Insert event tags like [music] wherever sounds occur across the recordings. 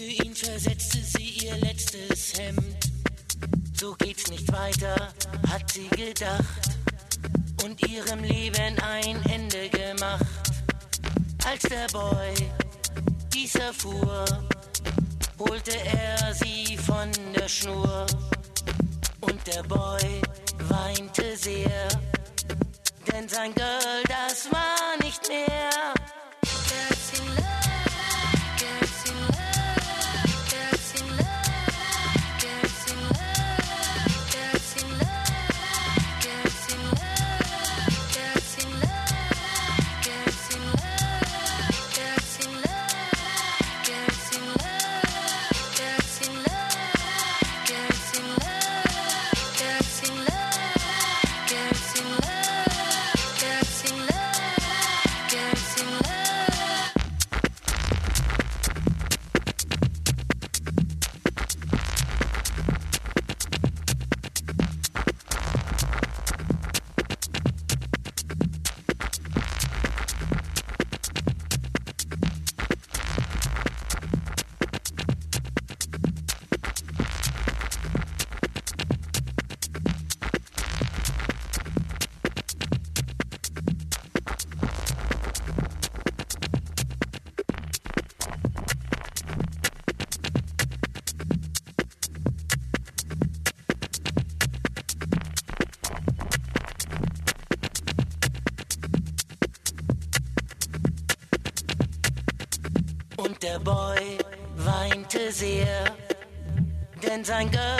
Für ihn versetzte sie ihr letztes Hemd. So geht's nicht weiter, hat sie gedacht. Und ihrem Leben ein Ende gemacht. Als der Boy dies erfuhr, holte er sie von der Schnur. Und der Boy weinte sehr, denn sein Girl, das war nicht mehr. easier than tango.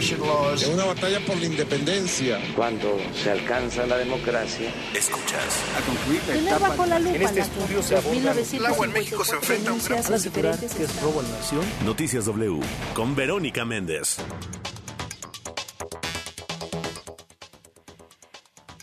Es una batalla por la independencia. Cuando se alcanza la democracia, Escuchas. Tener bajo la lupa En este estudio se aborda- 1954 El agua en México se enfrenta a un gran denuncias, las diferentes que es robo a la nación. Noticias W con Verónica Méndez.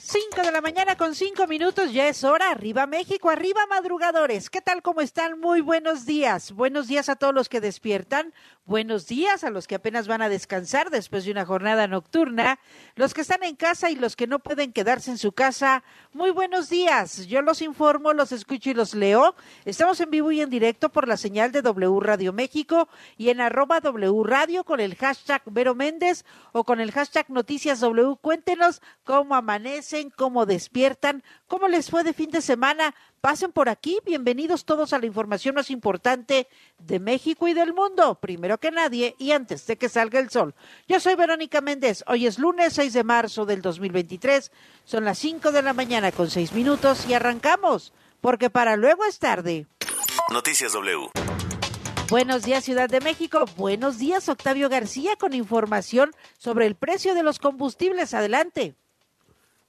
5 de la mañana con 5 minutos, ya es hora. Arriba México, arriba madrugadores. ¿Qué tal? ¿Cómo están? Muy buenos días. Buenos días a todos los que despiertan. Buenos días a los que apenas van a descansar después de una jornada nocturna. Los que están en casa y los que no pueden quedarse en su casa. Muy buenos días. Yo los informo, los escucho y los leo. Estamos en vivo y en directo por la señal de W Radio México y en arroba W Radio con el hashtag Vero Méndez o con el hashtag Noticias W. Cuéntenos cómo amanecen, cómo despiertan, cómo les fue de fin de semana. Pasen por aquí, bienvenidos todos a la información más importante de México y del mundo, primero que nadie y antes de que salga el sol. Yo soy Verónica Méndez, hoy es lunes 6 de marzo del 2023, son las 5 de la mañana con 6 minutos y arrancamos, porque para luego es tarde. Noticias W. Buenos días Ciudad de México, buenos días Octavio García con información sobre el precio de los combustibles, adelante.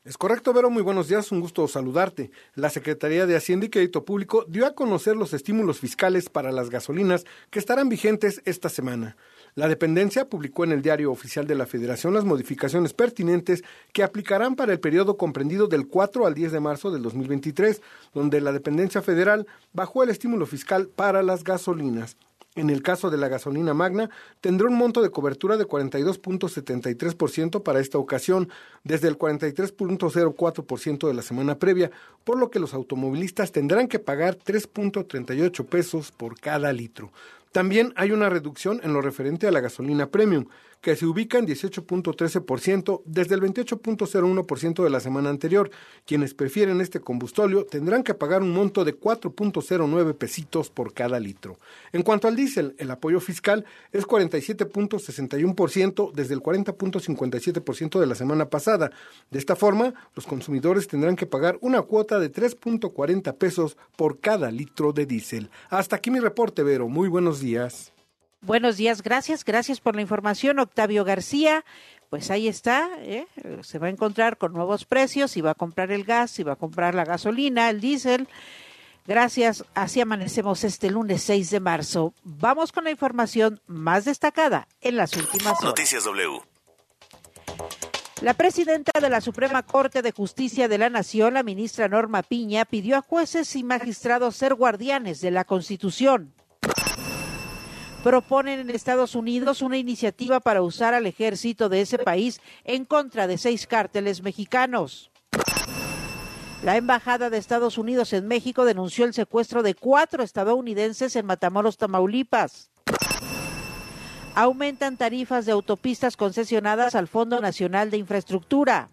Es correcto, Vero. Muy buenos días. Un gusto saludarte. La Secretaría de Hacienda y Crédito Público dio a conocer los estímulos fiscales para las gasolinas que estarán vigentes esta semana. La dependencia publicó en el Diario Oficial de la Federación las modificaciones pertinentes que aplicarán para el periodo comprendido del 4 al 10 de marzo del 2023, donde la dependencia federal bajó el estímulo fiscal para las gasolinas. En el caso de la gasolina magna, tendrá un monto de cobertura de 42.73% para esta ocasión, desde el 43.04% de la semana previa, por lo que los automovilistas tendrán que pagar 3.38 pesos por cada litro. También hay una reducción en lo referente a la gasolina premium, que se ubica en 18.13% desde el 28.01% de la semana anterior. Quienes prefieren este combustóleo tendrán que pagar un monto de 4.09 pesitos por cada litro. En cuanto al diésel, el apoyo fiscal es 47.61% desde el 40.57% de la semana pasada. De esta forma, los consumidores tendrán que pagar una cuota de 3.40 pesos por cada litro de diésel. Hasta aquí mi reporte, Vero. Muy buenos días. Buenos días, gracias, gracias por la información, Octavio García. Pues ahí está, ¿eh? se va a encontrar con nuevos precios, si va a comprar el gas, si va a comprar la gasolina, el diésel. Gracias, así amanecemos este lunes 6 de marzo. Vamos con la información más destacada en las últimas horas. Noticias W. La presidenta de la Suprema Corte de Justicia de la Nación, la ministra Norma Piña, pidió a jueces y magistrados ser guardianes de la Constitución proponen en Estados Unidos una iniciativa para usar al ejército de ese país en contra de seis cárteles mexicanos. La Embajada de Estados Unidos en México denunció el secuestro de cuatro estadounidenses en Matamoros, Tamaulipas. Aumentan tarifas de autopistas concesionadas al Fondo Nacional de Infraestructura.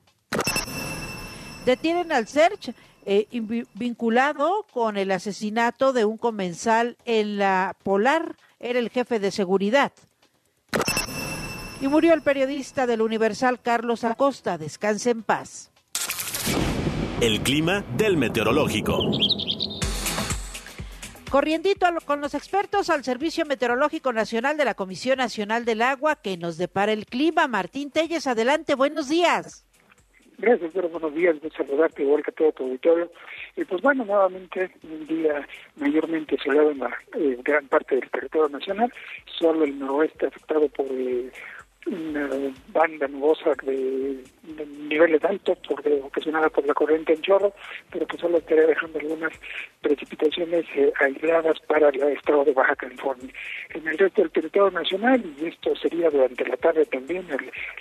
Detienen al Search eh, vinculado con el asesinato de un comensal en la Polar, era el jefe de seguridad. Y murió el periodista del Universal Carlos Acosta. Descanse en paz. El clima del meteorológico. Corriendito con los expertos al Servicio Meteorológico Nacional de la Comisión Nacional del Agua que nos depara el clima. Martín Telles, adelante, buenos días. Gracias, buenos días, de saludarte igual que todo tu auditorio. Y pues bueno, nuevamente un día mayormente soleado en la eh, gran parte del territorio nacional, solo el noroeste afectado por eh, una banda nubosa de, niveles altos por, ocasionada por la corriente en chorro, pero que solo estaría dejando algunas precipitaciones eh, aisladas para el estado de Baja California. En el resto del territorio nacional, y esto sería durante la tarde también,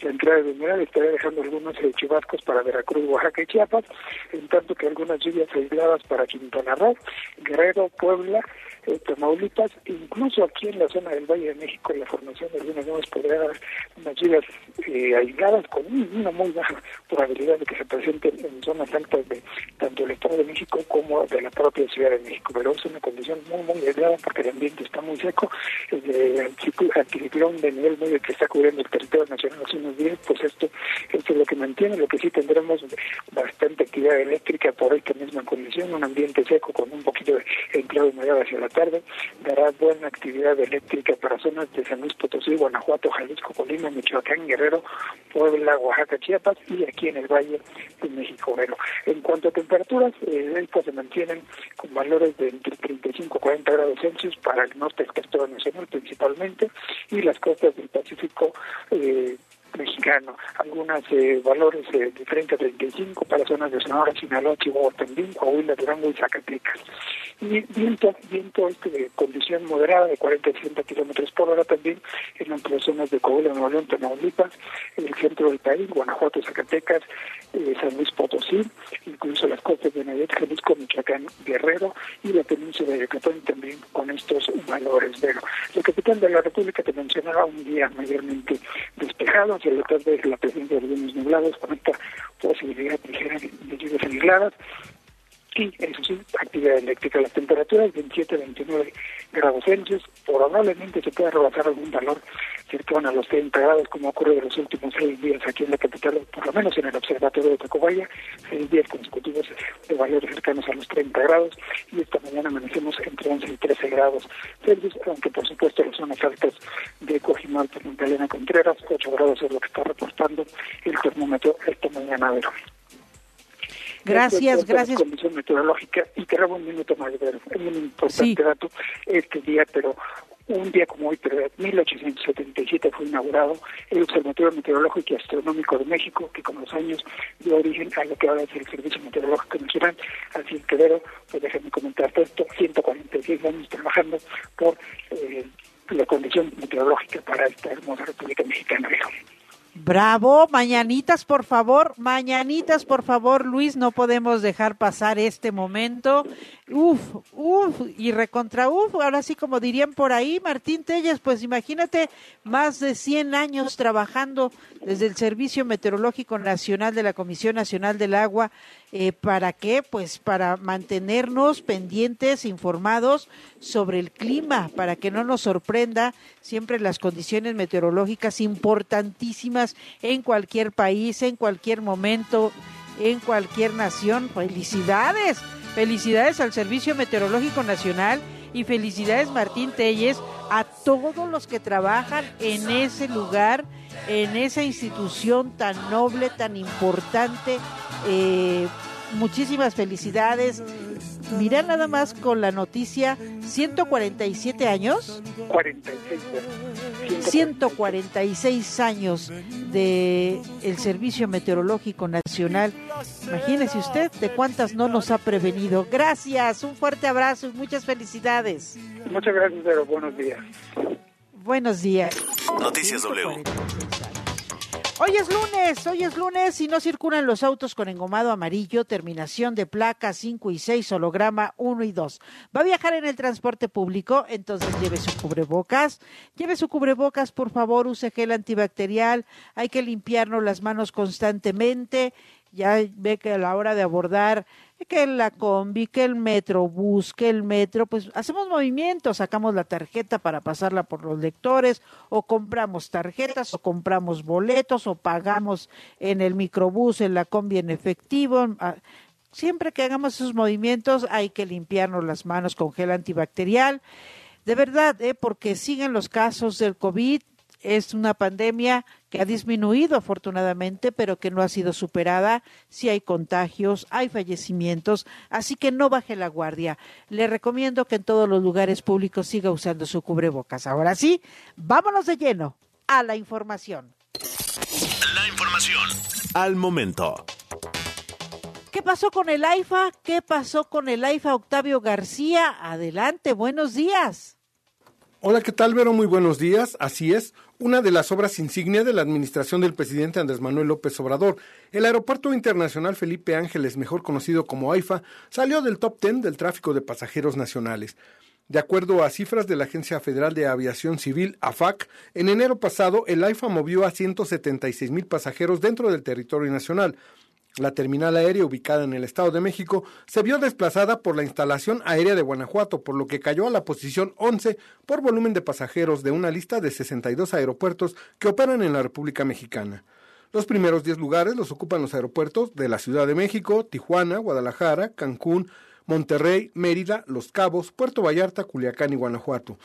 la entrada de humedad estaría dejando algunos eh, chubascos para Veracruz, Oaxaca y Chiapas, en tanto que algunas lluvias aisladas para Quintana Roo, Guerrero, Puebla, eh, Tamaulipas, incluso aquí en la zona del Valle de México, la formación de algunas nubes podría unas lluvias eh, aisladas con una muy baja probabilidad de que se presenten en zonas altas de tanto el Estado de México como de la propia Ciudad de México. Pero es una condición muy, muy aislada porque el ambiente está muy seco. El anticiclón de nivel medio que está cubriendo el territorio nacional hace unos días, pues esto, esto es lo que mantiene. Lo que sí tendremos bastante actividad eléctrica por esta misma condición, un ambiente seco con un poquito de empleo inmediato hacia la tarde, dará buena actividad eléctrica para zonas de San Luis Potosí, Guanajuato, Jalisco, Colima, Michoacán, Guerrero, Puebla, Oaxaca, Chiapas y aquí en el Valle de México. Pero en cuanto a temperaturas, eh, se mantienen con valores de entre 35 y 40 grados Celsius para el norte del territorio nacional principalmente y las costas del Pacífico eh, mexicano, algunos eh, valores eh, de 30 a 35 para zonas de Sonora, Sinaloa, Chihuahua, también, Coahuila, Durango y Zacatecas. Y viento, viento este de condición moderada de 40 a 60 kilómetros por hora también en las zonas de Coahuila, Nuevo León, Tamaulipas, en el centro del país, Guanajuato, Zacatecas, eh, San Luis Potosí, incluso las costas de Nayarit, Jalisco, Michoacán, Guerrero y la península de Yucatán también con estos valores. Pero la capital de la República te mencionaba un día mayormente despejado, hacia la tarde la presencia de algunos nublados con esta posibilidad de, de lluvias aisladas y eso sí, actividad eléctrica. Las temperaturas 27 29 grados Celsius, probablemente se pueda rebasar algún valor a los 30 grados, como ocurre en los últimos seis días aquí en la capital, por lo menos en el observatorio de Tacubaya, seis días consecutivos de valores cercanos a los 30 grados, y esta mañana amanecemos entre 11 y 13 grados Celsius, aunque por supuesto las zonas altas de Cojimalpa, Magdalena Contreras, 8 grados es lo que está reportando el termómetro esta mañana de hoy. Gracias, gracias. Condición meteorológica y te un minuto más, ver, es un importante dato este día, pero un día como hoy, pero en 1877 fue inaugurado el Observatorio Meteorológico y Astronómico de México, que con los años dio origen a lo que ahora es el Servicio Meteorológico Nacional. Así que, Vero, pues déjame comentarte esto, 146 años trabajando por eh, la condición meteorológica para esta hermosa República Mexicana. Bravo, mañanitas, por favor, mañanitas, por favor, Luis, no podemos dejar pasar este momento. Uf, uf, y recontra uf, ahora sí como dirían por ahí, Martín Telles, pues imagínate, más de 100 años trabajando desde el Servicio Meteorológico Nacional de la Comisión Nacional del Agua, eh, ¿para qué? Pues para mantenernos pendientes, informados sobre el clima, para que no nos sorprenda siempre las condiciones meteorológicas importantísimas en cualquier país, en cualquier momento, en cualquier nación. Felicidades, felicidades al Servicio Meteorológico Nacional y felicidades Martín Telles a todos los que trabajan en ese lugar, en esa institución tan noble, tan importante. Eh, muchísimas felicidades. Mira nada más con la noticia, 147 años. 46. 146 años de el Servicio Meteorológico Nacional. Imagínese usted de cuántas no nos ha prevenido. Gracias, un fuerte abrazo y muchas felicidades. Muchas gracias, pero buenos días. Buenos días. Noticias W. Hoy es lunes, hoy es lunes y no circulan los autos con engomado amarillo, terminación de placa 5 y 6, holograma 1 y 2. ¿Va a viajar en el transporte público? Entonces lleve su cubrebocas. Lleve su cubrebocas, por favor, use gel antibacterial. Hay que limpiarnos las manos constantemente ya ve que a la hora de abordar que la combi, que el metrobús, que el metro, pues hacemos movimientos, sacamos la tarjeta para pasarla por los lectores, o compramos tarjetas, o compramos boletos, o pagamos en el microbús, en la combi en efectivo. Ah, siempre que hagamos esos movimientos hay que limpiarnos las manos con gel antibacterial. De verdad, ¿eh? porque siguen los casos del COVID, es una pandemia que ha disminuido afortunadamente, pero que no ha sido superada. Si hay contagios, hay fallecimientos, así que no baje la guardia. Le recomiendo que en todos los lugares públicos siga usando su cubrebocas. Ahora sí, vámonos de lleno a la información. La información al momento. ¿Qué pasó con el AIFA? ¿Qué pasó con el AIFA Octavio García? Adelante, buenos días. Hola, ¿qué tal, Vero? Muy buenos días. Así es, una de las obras insignia de la administración del presidente Andrés Manuel López Obrador. El Aeropuerto Internacional Felipe Ángeles, mejor conocido como AIFA, salió del top 10 del tráfico de pasajeros nacionales. De acuerdo a cifras de la Agencia Federal de Aviación Civil, AFAC, en enero pasado el AIFA movió a 176 mil pasajeros dentro del territorio nacional, la terminal aérea ubicada en el Estado de México se vio desplazada por la instalación aérea de Guanajuato, por lo que cayó a la posición 11 por volumen de pasajeros de una lista de 62 aeropuertos que operan en la República Mexicana. Los primeros 10 lugares los ocupan los aeropuertos de la Ciudad de México, Tijuana, Guadalajara, Cancún, Monterrey, Mérida, Los Cabos, Puerto Vallarta, Culiacán y Guanajuato.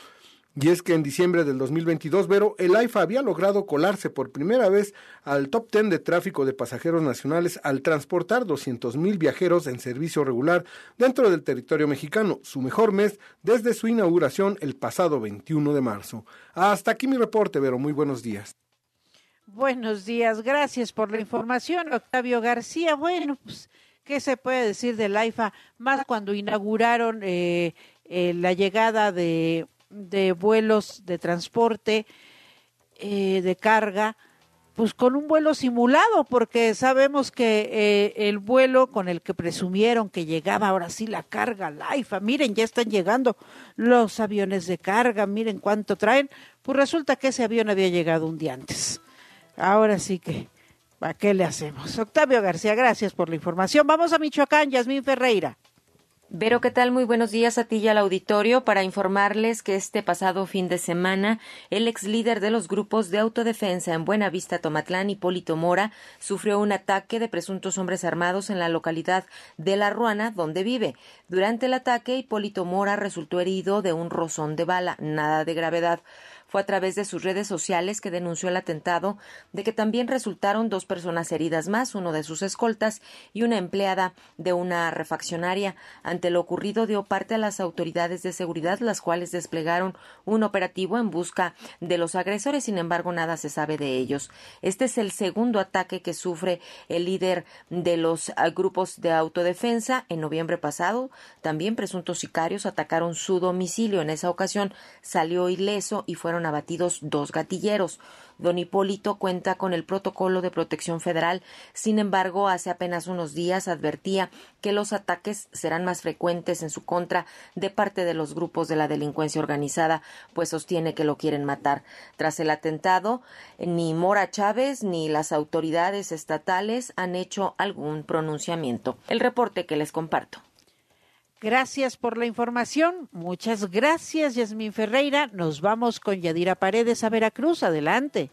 Y es que en diciembre del 2022, Vero, el AIFA había logrado colarse por primera vez al top 10 de tráfico de pasajeros nacionales al transportar 200.000 viajeros en servicio regular dentro del territorio mexicano, su mejor mes desde su inauguración el pasado 21 de marzo. Hasta aquí mi reporte, Vero. Muy buenos días. Buenos días, gracias por la información, Octavio García. Bueno, pues, ¿qué se puede decir del AIFA? Más cuando inauguraron eh, eh, la llegada de de vuelos de transporte eh, de carga, pues con un vuelo simulado, porque sabemos que eh, el vuelo con el que presumieron que llegaba ahora sí la carga, la IFA, miren, ya están llegando los aviones de carga, miren cuánto traen, pues resulta que ese avión había llegado un día antes. Ahora sí que, ¿a qué le hacemos? Octavio García, gracias por la información. Vamos a Michoacán, Yasmín Ferreira. Vero, ¿qué tal? Muy buenos días a ti y al auditorio para informarles que este pasado fin de semana el ex líder de los grupos de autodefensa en Buenavista, Tomatlán, Hipólito Mora, sufrió un ataque de presuntos hombres armados en la localidad de La Ruana, donde vive. Durante el ataque, Hipólito Mora resultó herido de un rozón de bala, nada de gravedad. Fue a través de sus redes sociales que denunció el atentado, de que también resultaron dos personas heridas más, uno de sus escoltas y una empleada de una refaccionaria. Ante lo ocurrido dio parte a las autoridades de seguridad, las cuales desplegaron un operativo en busca de los agresores, sin embargo nada se sabe de ellos. Este es el segundo ataque que sufre el líder de los ah, grupos de autodefensa. En noviembre pasado, también presuntos sicarios atacaron su domicilio. En esa ocasión salió ileso y fueron abatidos dos gatilleros. Don Hipólito cuenta con el protocolo de protección federal. Sin embargo, hace apenas unos días advertía que los ataques serán más frecuentes en su contra de parte de los grupos de la delincuencia organizada, pues sostiene que lo quieren matar. Tras el atentado, ni Mora Chávez ni las autoridades estatales han hecho algún pronunciamiento. El reporte que les comparto. Gracias por la información. Muchas gracias, Yasmín Ferreira. Nos vamos con Yadira Paredes a Veracruz. Adelante.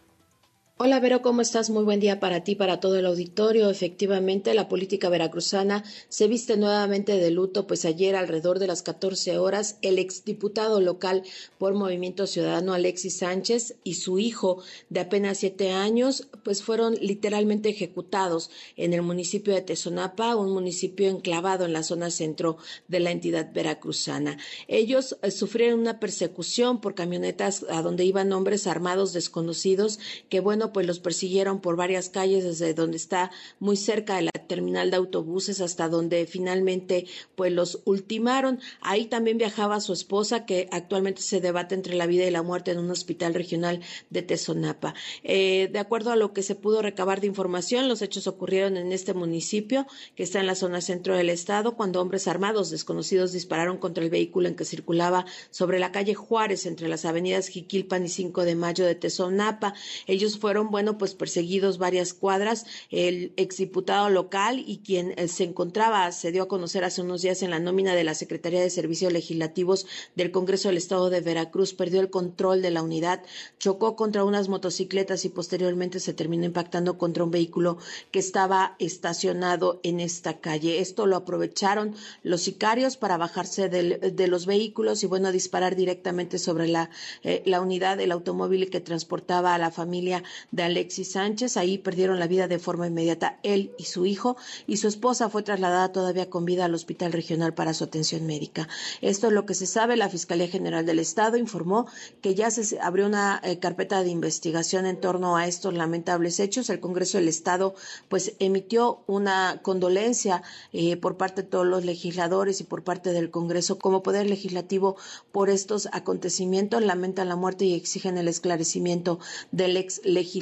Hola Vero, ¿cómo estás? Muy buen día para ti, para todo el auditorio. Efectivamente, la política veracruzana se viste nuevamente de luto, pues ayer alrededor de las 14 horas el exdiputado local por Movimiento Ciudadano Alexis Sánchez y su hijo de apenas siete años, pues fueron literalmente ejecutados en el municipio de Tezonapa, un municipio enclavado en la zona centro de la entidad veracruzana. Ellos eh, sufrieron una persecución por camionetas a donde iban hombres armados desconocidos que, bueno, pues los persiguieron por varias calles desde donde está muy cerca de la terminal de autobuses hasta donde finalmente pues los ultimaron. Ahí también viajaba su esposa que actualmente se debate entre la vida y la muerte en un hospital regional de Tezonapa. Eh, de acuerdo a lo que se pudo recabar de información, los hechos ocurrieron en este municipio que está en la zona centro del estado cuando hombres armados desconocidos dispararon contra el vehículo en que circulaba sobre la calle Juárez entre las avenidas Jiquilpan y 5 de Mayo de Tezonapa. Ellos fueron fueron, bueno, pues perseguidos varias cuadras. El exdiputado local y quien eh, se encontraba, se dio a conocer hace unos días en la nómina de la Secretaría de Servicios Legislativos del Congreso del Estado de Veracruz, perdió el control de la unidad, chocó contra unas motocicletas y posteriormente se terminó impactando contra un vehículo que estaba estacionado en esta calle. Esto lo aprovecharon los sicarios para bajarse de los vehículos y, bueno, disparar directamente sobre la, eh, la unidad del automóvil que transportaba a la familia de Alexis Sánchez. Ahí perdieron la vida de forma inmediata él y su hijo y su esposa fue trasladada todavía con vida al hospital regional para su atención médica. Esto es lo que se sabe. La Fiscalía General del Estado informó que ya se abrió una eh, carpeta de investigación en torno a estos lamentables hechos. El Congreso del Estado pues emitió una condolencia eh, por parte de todos los legisladores y por parte del Congreso como Poder Legislativo por estos acontecimientos. Lamentan la muerte y exigen el esclarecimiento del ex legislador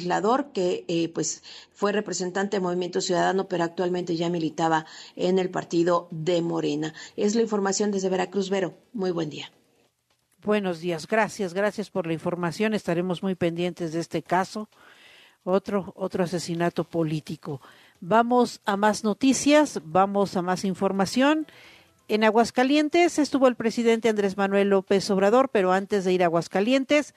que eh, pues fue representante de Movimiento Ciudadano, pero actualmente ya militaba en el partido de Morena. Es la información desde Veracruz, Vero. Muy buen día. Buenos días, gracias, gracias por la información. Estaremos muy pendientes de este caso, otro, otro asesinato político. Vamos a más noticias, vamos a más información. En Aguascalientes estuvo el presidente Andrés Manuel López Obrador, pero antes de ir a Aguascalientes,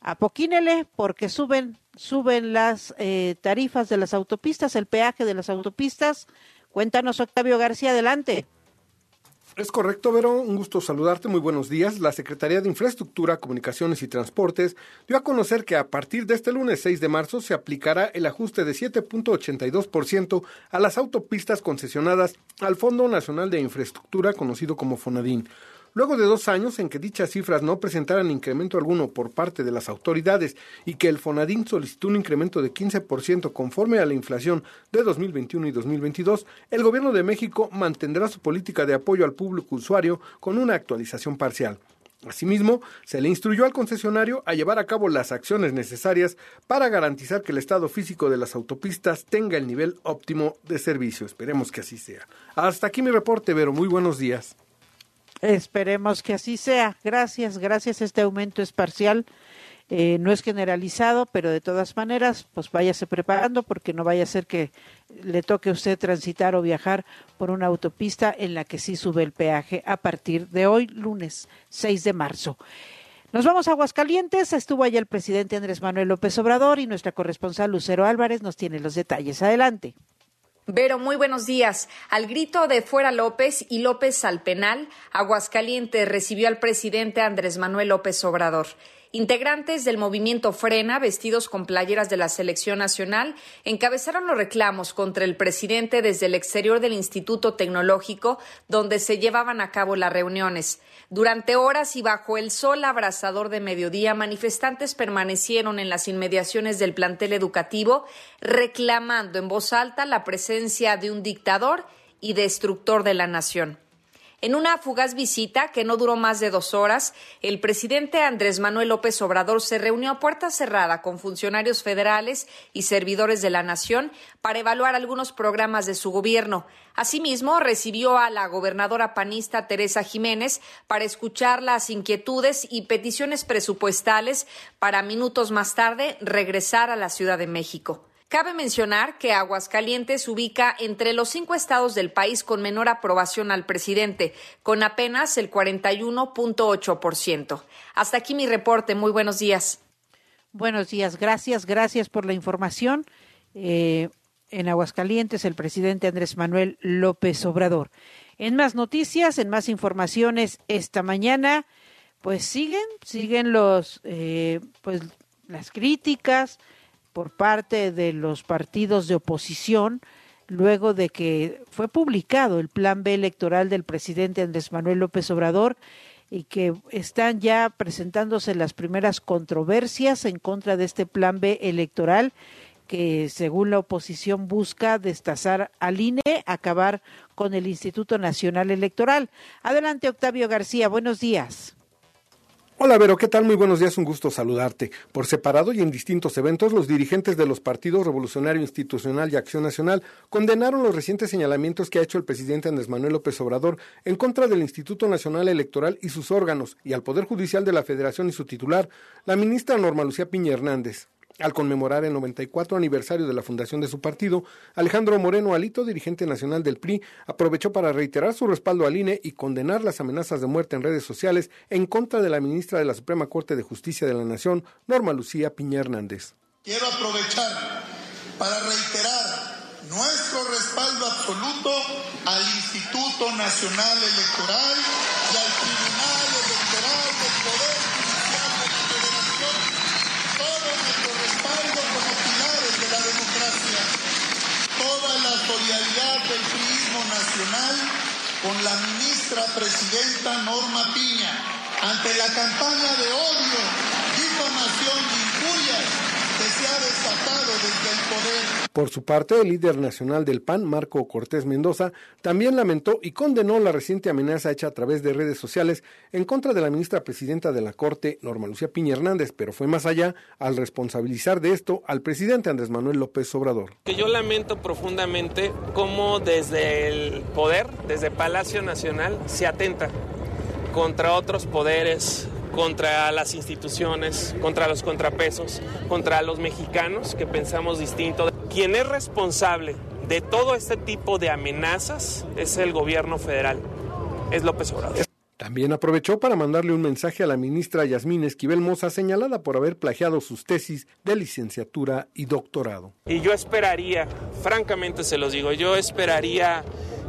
apoquínele porque suben, suben las eh, tarifas de las autopistas, el peaje de las autopistas. Cuéntanos, Octavio García, adelante. Es correcto, Vero. Un gusto saludarte. Muy buenos días. La Secretaría de Infraestructura, Comunicaciones y Transportes dio a conocer que a partir de este lunes 6 de marzo se aplicará el ajuste de 7.82% a las autopistas concesionadas al Fondo Nacional de Infraestructura, conocido como FONADIN. Luego de dos años en que dichas cifras no presentaran incremento alguno por parte de las autoridades y que el FONADIN solicitó un incremento de 15% conforme a la inflación de 2021 y 2022, el Gobierno de México mantendrá su política de apoyo al público usuario con una actualización parcial. Asimismo, se le instruyó al concesionario a llevar a cabo las acciones necesarias para garantizar que el estado físico de las autopistas tenga el nivel óptimo de servicio. Esperemos que así sea. Hasta aquí mi reporte, Vero. Muy buenos días. Esperemos que así sea. Gracias, gracias. Este aumento es parcial, eh, no es generalizado, pero de todas maneras, pues váyase preparando porque no vaya a ser que le toque a usted transitar o viajar por una autopista en la que sí sube el peaje a partir de hoy, lunes 6 de marzo. Nos vamos a Aguascalientes. Estuvo allá el presidente Andrés Manuel López Obrador y nuestra corresponsal Lucero Álvarez nos tiene los detalles. Adelante. Vero, muy buenos días. Al grito de fuera López y López al penal, Aguascalientes recibió al presidente Andrés Manuel López Obrador. Integrantes del movimiento Frena, vestidos con playeras de la selección nacional, encabezaron los reclamos contra el presidente desde el exterior del Instituto Tecnológico, donde se llevaban a cabo las reuniones. Durante horas y bajo el sol abrasador de mediodía, manifestantes permanecieron en las inmediaciones del plantel educativo, reclamando en voz alta la presencia de un dictador y destructor de la nación. En una fugaz visita que no duró más de dos horas, el presidente Andrés Manuel López Obrador se reunió a puerta cerrada con funcionarios federales y servidores de la nación para evaluar algunos programas de su gobierno. Asimismo, recibió a la gobernadora panista Teresa Jiménez para escuchar las inquietudes y peticiones presupuestales para minutos más tarde regresar a la Ciudad de México. Cabe mencionar que Aguascalientes ubica entre los cinco estados del país con menor aprobación al presidente, con apenas el 41.8%. Hasta aquí mi reporte. Muy buenos días. Buenos días. Gracias, gracias por la información. Eh, en Aguascalientes, el presidente Andrés Manuel López Obrador. En más noticias, en más informaciones esta mañana, pues siguen, siguen los, eh, pues las críticas, por parte de los partidos de oposición luego de que fue publicado el plan B electoral del presidente Andrés Manuel López Obrador y que están ya presentándose las primeras controversias en contra de este plan B electoral que según la oposición busca destazar al INE, acabar con el Instituto Nacional Electoral. Adelante, Octavio García, buenos días. Hola Vero, ¿qué tal? Muy buenos días, un gusto saludarte. Por separado y en distintos eventos, los dirigentes de los partidos Revolucionario Institucional y Acción Nacional condenaron los recientes señalamientos que ha hecho el presidente Andrés Manuel López Obrador en contra del Instituto Nacional Electoral y sus órganos y al Poder Judicial de la Federación y su titular, la ministra Norma Lucía Piña Hernández. Al conmemorar el 94 aniversario de la fundación de su partido, Alejandro Moreno Alito, dirigente nacional del PRI, aprovechó para reiterar su respaldo al INE y condenar las amenazas de muerte en redes sociales en contra de la ministra de la Suprema Corte de Justicia de la Nación, Norma Lucía Piña Hernández. Quiero aprovechar para reiterar nuestro respaldo absoluto al Instituto Nacional Electoral y al Tribunal La solidaridad del turismo nacional con la ministra presidenta Norma Piña. Ante la campaña de odio, difamación y injurias se ha desatado desde el poder. Por su parte, el líder nacional del PAN, Marco Cortés Mendoza, también lamentó y condenó la reciente amenaza hecha a través de redes sociales en contra de la ministra presidenta de la Corte, Norma Lucía Piña Hernández, pero fue más allá al responsabilizar de esto al presidente Andrés Manuel López Obrador. Que yo lamento profundamente cómo desde el poder, desde Palacio Nacional, se atenta contra otros poderes contra las instituciones, contra los contrapesos, contra los mexicanos que pensamos distinto. Quien es responsable de todo este tipo de amenazas es el gobierno federal, es López Obrador. También aprovechó para mandarle un mensaje a la ministra Yasmín Esquivel Moza, señalada por haber plagiado sus tesis de licenciatura y doctorado. Y yo esperaría, francamente se los digo, yo esperaría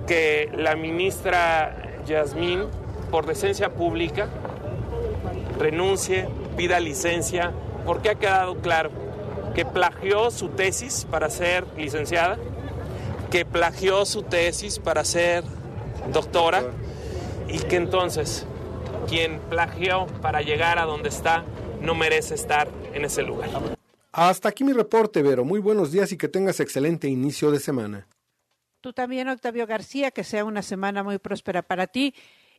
que la ministra Yasmín, por decencia pública, renuncie, pida licencia, porque ha quedado claro que plagió su tesis para ser licenciada, que plagió su tesis para ser doctora y que entonces quien plagió para llegar a donde está no merece estar en ese lugar. Hasta aquí mi reporte, Vero. Muy buenos días y que tengas excelente inicio de semana. Tú también, Octavio García, que sea una semana muy próspera para ti.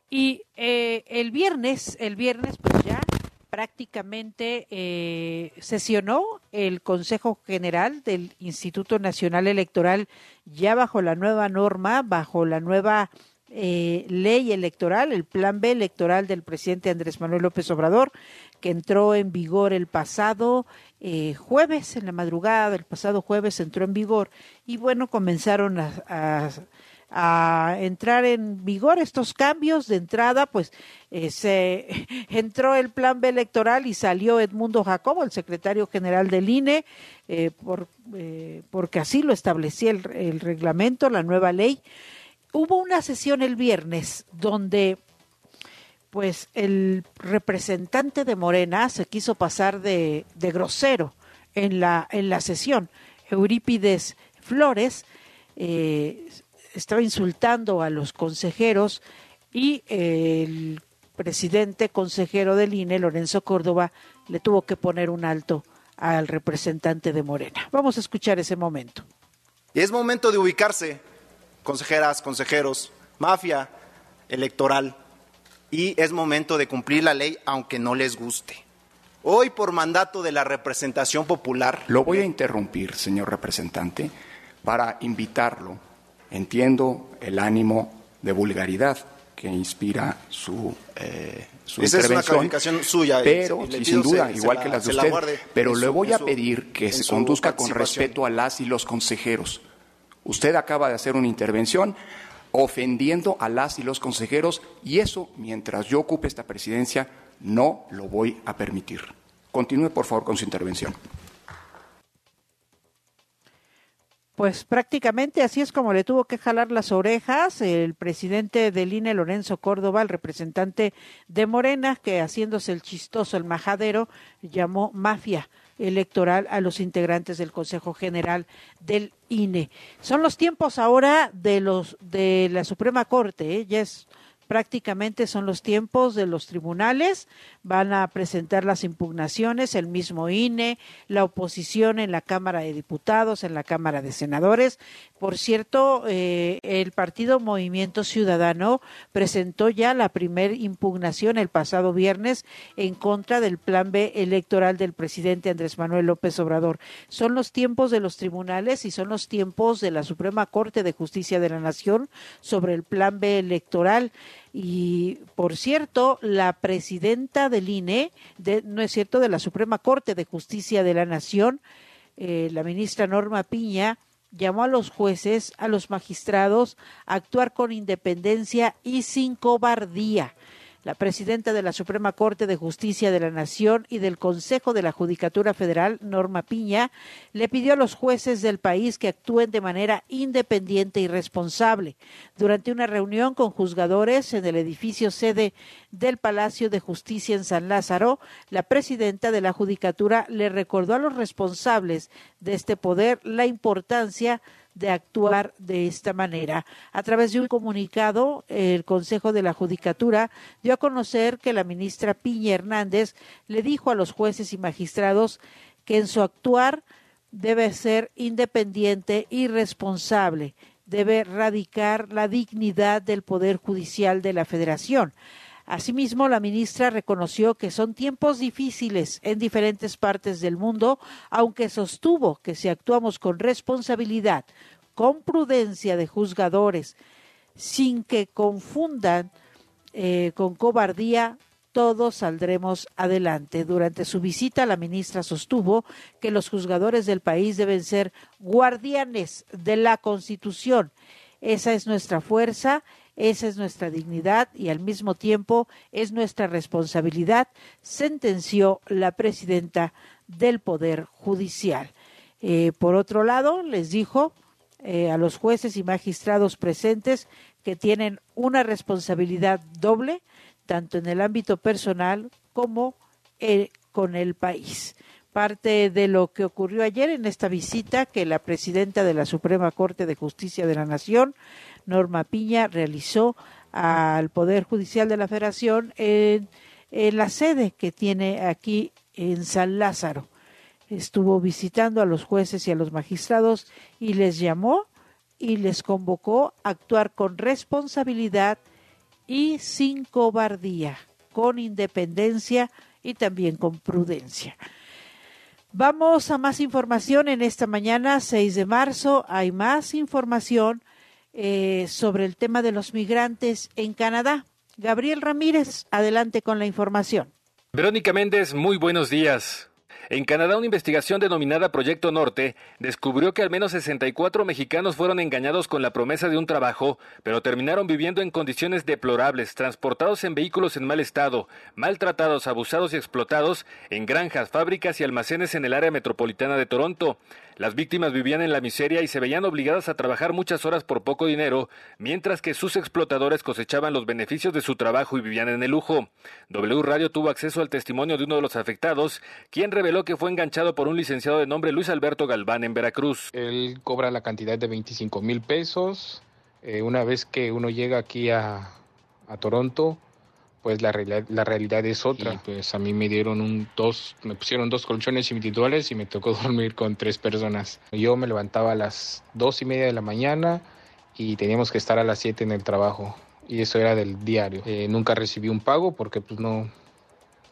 Y eh, el viernes, el viernes pues ya prácticamente eh, sesionó el Consejo General del Instituto Nacional Electoral ya bajo la nueva norma, bajo la nueva eh, ley electoral, el plan B electoral del presidente Andrés Manuel López Obrador, que entró en vigor el pasado jueves, en la madrugada del pasado jueves entró en vigor. Y bueno, comenzaron a a entrar en vigor estos cambios de entrada, pues eh, se [laughs] entró el plan B electoral y salió Edmundo Jacobo, el secretario general del INE, eh, por, eh, porque así lo establecía el, reglamento, la nueva ley. Hubo una sesión el viernes donde pues el representante de Morena se quiso pasar de, de grosero en la, en la sesión. Eurípides Flores estaba insultando a los consejeros y el presidente consejero del INE, Lorenzo Córdoba, le tuvo que poner un alto al representante de Morena. Vamos a escuchar ese momento. Y es momento de ubicarse, consejeras, consejeros, mafia electoral, y es momento de cumplir la ley aunque no les guste. Hoy, por mandato de la representación popular. Lo voy a interrumpir, señor representante, para invitarlo Entiendo el ánimo de vulgaridad que inspira su, eh, su Esa intervención. es una calificación suya. Pero, y, sin duda, se, igual se que la, las de usted, pero su, le voy a su, pedir que se conduzca con respeto a las y los consejeros. Usted acaba de hacer una intervención ofendiendo a las y los consejeros y eso, mientras yo ocupe esta presidencia, no lo voy a permitir. Continúe, por favor, con su intervención. Pues prácticamente así es como le tuvo que jalar las orejas el presidente del INE, Lorenzo Córdoba, el representante de Morena, que haciéndose el chistoso, el majadero, llamó mafia electoral a los integrantes del Consejo General del INE. Son los tiempos ahora de los de la Suprema Corte, ¿eh? ya es prácticamente son los tiempos de los tribunales, van a presentar las impugnaciones, el mismo INE, la oposición en la Cámara de Diputados, en la Cámara de Senadores. Por cierto, eh, el partido Movimiento Ciudadano presentó ya la primer impugnación el pasado viernes en contra del plan B electoral del presidente Andrés Manuel López Obrador. Son los tiempos de los tribunales y son los tiempos de la Suprema Corte de Justicia de la Nación sobre el plan B electoral. Y por cierto, la presidenta del INE, de, no es cierto, de la Suprema Corte de Justicia de la Nación, eh, la ministra Norma Piña, llamó a los jueces, a los magistrados, a actuar con independencia y sin cobardía la presidenta de la Suprema Corte de Justicia de la Nación y del Consejo de la Judicatura Federal, Norma Piña, le pidió a los jueces del país que actúen de manera independiente y responsable. Durante una reunión con juzgadores en el edificio sede del Palacio de Justicia en San Lázaro, la presidenta de la Judicatura le recordó a los responsables de este poder la importancia de actuar de esta manera. A través de un comunicado, el Consejo de la Judicatura dio a conocer que la ministra Piña Hernández le dijo a los jueces y magistrados que en su actuar debe ser independiente y responsable, debe radicar la dignidad del Poder Judicial de la Federación. Asimismo, la ministra reconoció que son tiempos difíciles en diferentes partes del mundo, aunque sostuvo que si actuamos con responsabilidad, con prudencia de juzgadores, sin que confundan eh, con cobardía, todos saldremos adelante. Durante su visita, la ministra sostuvo que los juzgadores del país deben ser guardianes de la Constitución. Esa es nuestra fuerza esa es nuestra dignidad y al mismo tiempo es nuestra responsabilidad, sentenció la presidenta del Poder Judicial. Eh, por otro lado, les dijo eh, a los jueces y magistrados presentes que tienen una responsabilidad doble, tanto en el ámbito personal como eh, con el país. Parte de lo que ocurrió ayer en esta visita que la presidenta de la Suprema Corte de Justicia de la Nación Norma Piña realizó al Poder Judicial de la Federación en, la sede que tiene aquí en San Lázaro. Estuvo visitando a los jueces y a los magistrados y les llamó y les convocó a actuar con responsabilidad y sin cobardía, con independencia y también con prudencia. Vamos a más información en esta mañana, 6 de marzo. Hay más información eh, sobre el tema de los migrantes en Canadá. Gabriel Ramírez, adelante con la información. Verónica Méndez, muy buenos días. En Canadá, una investigación denominada Proyecto Norte descubrió que al menos 64 mexicanos fueron engañados con la promesa de un trabajo, pero terminaron viviendo en condiciones deplorables, transportados en vehículos en mal estado, maltratados, abusados y explotados en granjas, fábricas y almacenes en el área metropolitana de Toronto. Las víctimas vivían en la miseria y se veían obligadas a trabajar muchas horas por poco dinero, mientras que sus explotadores cosechaban los beneficios de su trabajo y vivían en el lujo. W Radio tuvo acceso al testimonio de uno de los afectados, quien reveló que fue enganchado por un licenciado de nombre Luis Alberto Galván en Veracruz. Él cobra la cantidad de 25 mil pesos. Eh, una vez que uno llega aquí a, a Toronto, pues la realidad, la realidad es otra. pues a mí me dieron un dos, me pusieron dos colchones individuales y me tocó [laughs] dormir con tres personas. Yo me levantaba a las dos y media de la mañana y teníamos que estar a las siete en el trabajo y eso era del diario. Eh, nunca recibí un pago porque pues no,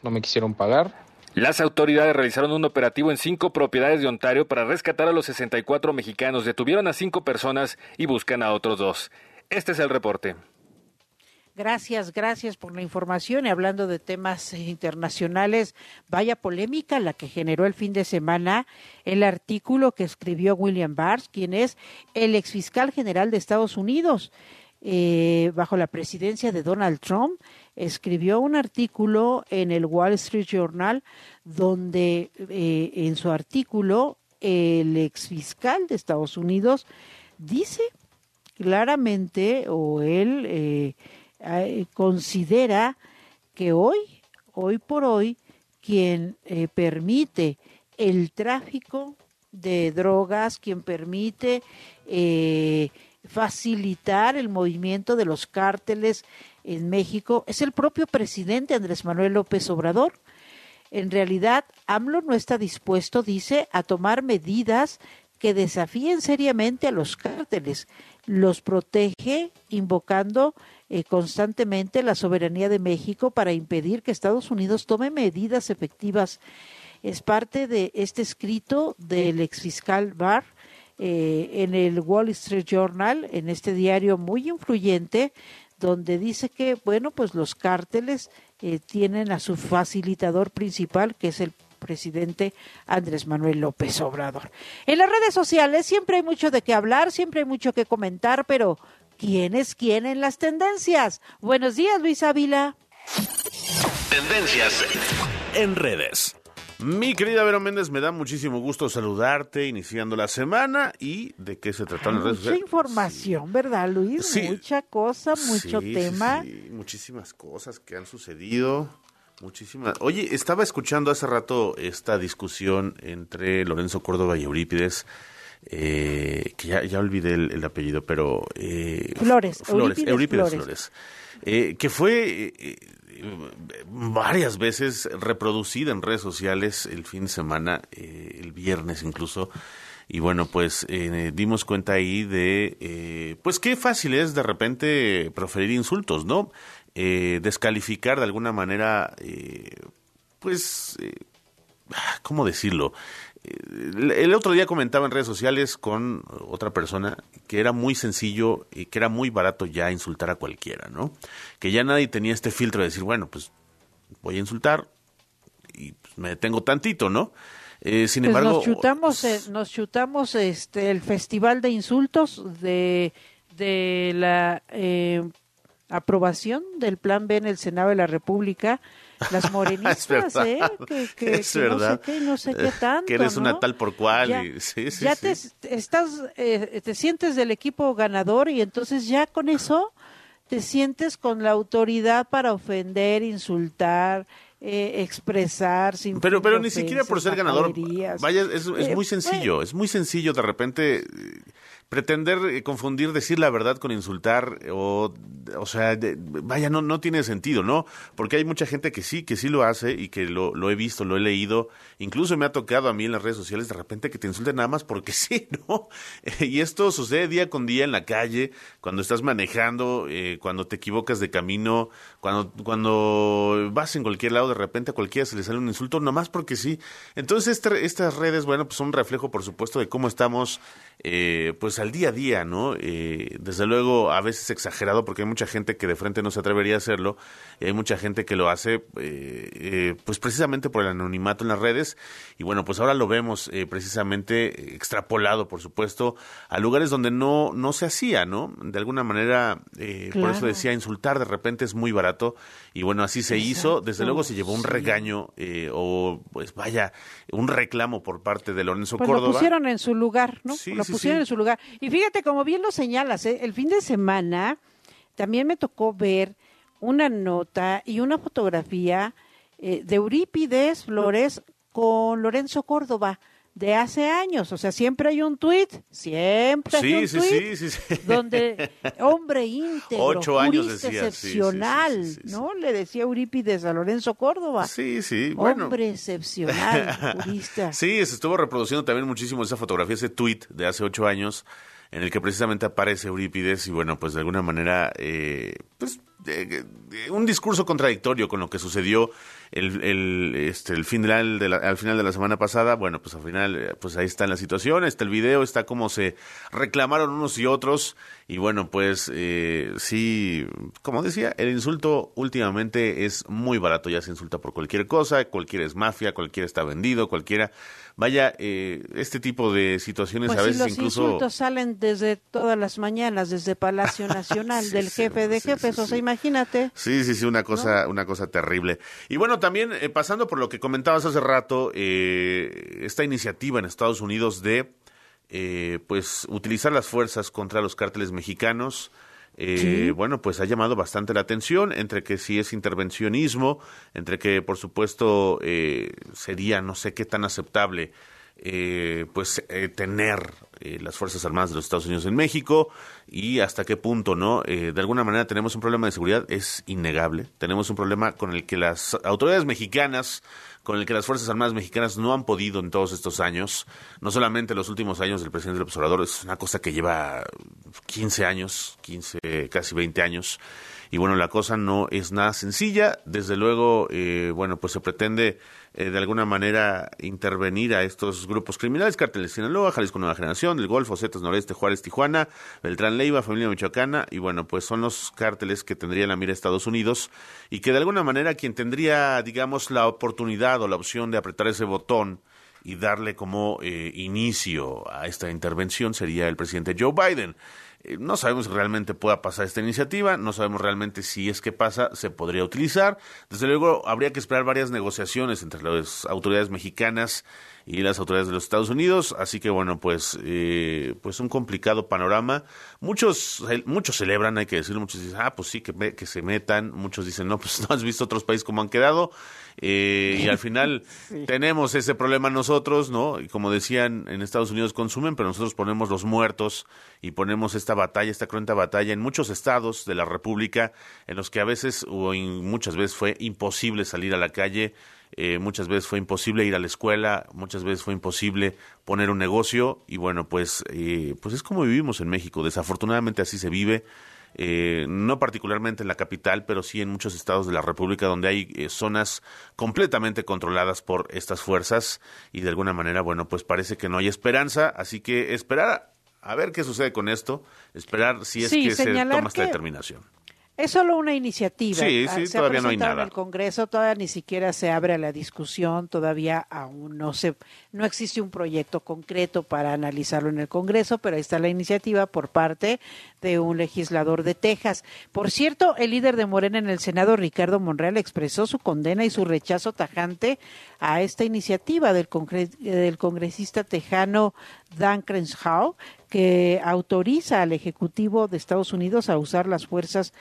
no me quisieron pagar. Las autoridades realizaron un operativo en cinco propiedades de Ontario para rescatar a los 64 mexicanos. Detuvieron a cinco personas y buscan a otros dos. Este es el reporte. Gracias, gracias por la información. Y hablando de temas internacionales, vaya polémica la que generó el fin de semana el artículo que escribió William Barr, quien es el exfiscal general de Estados Unidos, eh, bajo la presidencia de Donald Trump. Escribió un artículo en el Wall Street Journal donde eh, en su artículo el exfiscal de Estados Unidos dice claramente, o él eh, eh, considera que hoy, hoy por hoy, quien permite el tráfico de drogas, quien permite facilitar el movimiento de los cárteles en México, es el propio presidente Andrés Manuel López Obrador. En realidad, AMLO no está dispuesto, dice, a tomar medidas que desafíen seriamente a los cárteles. Los protege invocando eh, constantemente la soberanía de México para impedir que Estados Unidos tome medidas efectivas. Es parte de este escrito del exfiscal Barr eh, en el Wall Street Journal, en este diario muy influyente, donde dice que, bueno, pues los cárteles eh, tienen a su facilitador principal, que es el presidente Andrés Manuel López Obrador. En las redes sociales siempre hay mucho de qué hablar, siempre hay mucho que comentar, pero ¿quién es quién en las tendencias? Buenos días, Luis Ávila. Tendencias en redes. Mi querida Vero Méndez, me da muchísimo gusto saludarte iniciando la semana y de qué se trata en las redes Mucha información, ¿verdad, Luis? Sí. Mucha cosa, mucho Sí, tema. sí, muchísimas cosas que han sucedido. Muchísimas. Oye, estaba escuchando hace rato esta discusión entre Lorenzo Córdoba y Eurípides, eh, que ya, ya olvidé el, el apellido, pero... eh, Flores, Flores, Eurípides Eurípides Flores. Flores. Eh, que fue eh, eh, varias veces reproducida en redes sociales el fin de semana, eh, el viernes incluso. Y bueno, pues eh, dimos cuenta ahí de, eh, pues qué fácil es de repente proferir insultos, ¿no? Eh, descalificar de alguna manera, eh, pues, ah, ¿cómo decirlo? El el otro día comentaba en redes sociales con otra persona que era muy sencillo y que era muy barato ya insultar a cualquiera, ¿no? Que ya nadie tenía este filtro de decir, bueno, pues voy a insultar y pues, me detengo tantito, ¿no? Eh, sin Pues embargo, nos chutamos, eh, nos chutamos este el festival de insultos de de la eh, aprobación del Plan B en el Senado de la República, las [laughs] morenistas, verdad. ¿eh? Que, que- Es que verdad. no sé qué, no sé qué Eh, tanto, que eres una tal por cual. Ya, y- sí, sí, ya sí. te estás, eh, te sientes del equipo ganador y entonces ya con eso te sientes con la autoridad para ofender, insultar, eh, expresar sin Pero, pero ni ofensas, siquiera por ser ganador. Vaya, es, es Eh, muy sencillo, es muy sencillo de repente eh, pretender eh, confundir decir la verdad con insultar o o sea de- vaya no no tiene sentido no porque hay mucha gente que sí que sí lo hace y que lo, lo he visto lo he leído. Incluso me ha tocado a mí en las redes sociales de repente que te insulten nada más porque [laughs] sí no y esto sucede día con día en la calle cuando estás manejando eh, cuando te equivocas de camino cuando cuando vas en cualquier lado de repente a cualquiera se le sale un insulto nada más porque sí. Entonces este- estas redes bueno pues son un reflejo por supuesto de cómo estamos eh, pues al día a día, ¿no? Eh, desde luego a veces exagerado porque hay mucha gente que de frente no se atrevería a hacerlo y hay mucha gente que lo hace eh, eh, pues precisamente por el anonimato en las redes y bueno pues ahora lo vemos eh, precisamente extrapolado por supuesto a lugares donde no no se hacía, ¿no? De alguna manera eh, por eso decía insultar de repente es muy barato y bueno así se hizo, desde luego se llevó un sí. regaño eh, o pues vaya un reclamo por parte de Lorenzo Pues lo Córdoba. pusieron en su lugar, ¿no? Sí, lo sí, pusieron sí. en su lugar. Y fíjate, como bien lo señalas, ¿eh? el fin de semana también me tocó ver una nota y una fotografía eh, de Eurípides Flores con Lorenzo Córdoba de hace años. O sea, siempre hay un tuit, siempre hay un sí, tuit donde [laughs] hombre íntegro, Ocho años decía, excepcional. ¿no? Le decía Eurípides a Lorenzo Córdoba. Sí, sí, bueno. Hombre excepcional, jurista. [laughs] Sí, se estuvo reproduciendo también muchísimo esa fotografía, ese tweet de hace ocho años, en el que precisamente aparece Eurípides y bueno, pues de alguna manera, eh, pues eh, un discurso contradictorio con lo que sucedió el, el, este, el final de la, al final de la semana pasada. Bueno, pues al final, eh, pues ahí está la situación, está el video, está cómo se reclamaron unos y otros. Y bueno, pues eh, sí, como decía, el insulto últimamente es muy barato, ya se insulta por cualquier cosa, cualquiera es mafia, cualquiera está vendido, cualquiera... Vaya, eh, este tipo de situaciones Pues a sí, veces los incluso... insultos salen desde todas las mañanas, desde Palacio [laughs] Nacional, del jefe de jefes, o sea, imagínate. Sí, sí, sí, una cosa, una cosa terrible. Y bueno, también eh, pasando por lo que comentabas hace rato, eh, esta iniciativa en Estados Unidos de eh, pues utilizar las fuerzas contra los cárteles mexicanos. eh, Sí. Bueno, pues ha llamado bastante la atención entre que si es intervencionismo, entre que por supuesto sería no sé qué tan aceptable pues tener eh, las Fuerzas Armadas de los Estados Unidos en México y hasta qué punto, ¿no? Eh, de alguna manera tenemos un problema de seguridad, es innegable. Tenemos un problema con el que las autoridades mexicanas, con el que las Fuerzas Armadas mexicanas no han podido en todos estos años, no solamente los últimos años del presidente López Obrador, es una cosa que lleva 15 años, 15, casi 20 años. Y bueno, la cosa no es nada sencilla. Desde luego, eh, bueno, pues se pretende eh, de alguna manera intervenir a estos grupos criminales, Cárteles Sinaloa, Jalisco Nueva Generación, del Golfo, Zetas Noreste, Juárez, Tijuana, Beltrán Leiva, Familia Michoacana, y bueno, pues son los cárteles que tendrían la mira Estados Unidos y que de alguna manera quien tendría, digamos, la oportunidad o la opción de apretar ese botón y darle como eh, inicio a esta intervención sería el presidente Joe Biden. Eh, no sabemos si realmente pueda pasar esta iniciativa, no sabemos realmente si es que pasa, se podría utilizar. Desde luego, habría que esperar varias negociaciones entre las autoridades mexicanas y las autoridades de los Estados Unidos, así que bueno, pues, eh, pues un complicado panorama. Muchos, muchos celebran, hay que decirlo, muchos dicen, ah, pues sí, que, que se metan, muchos dicen, no, pues no has visto otros países como han quedado, eh, y al final [laughs] tenemos ese problema nosotros, ¿no? Y como decían, en Estados Unidos consumen, pero nosotros ponemos los muertos y ponemos esta batalla, esta cruenta batalla en muchos estados de la República, en los que a veces o muchas veces fue imposible salir a la calle eh, muchas veces fue imposible ir a la escuela, muchas veces fue imposible poner un negocio y bueno, pues, eh, pues es como vivimos en México, desafortunadamente así se vive. Eh, no particularmente en la capital, pero sí en muchos estados de la República donde hay zonas completamente controladas por estas fuerzas y de alguna manera, bueno, pues parece que no hay esperanza, así que esperar a ver qué sucede con esto, esperar si es que se toma esta determinación. Es solo una iniciativa. Sí, sí, se todavía ha no hay nada. en el Congreso, todavía ni siquiera se abre a la discusión, todavía aún no se, no existe un proyecto concreto para analizarlo en el Congreso, pero ahí está la iniciativa por parte de un legislador de Texas. Por cierto, el líder de Morena en el Senado, Ricardo Monreal, expresó su condena y su rechazo tajante a esta iniciativa del, del congresista tejano Dan Crenshaw, que autoriza al Ejecutivo de Estados Unidos a usar las fuerzas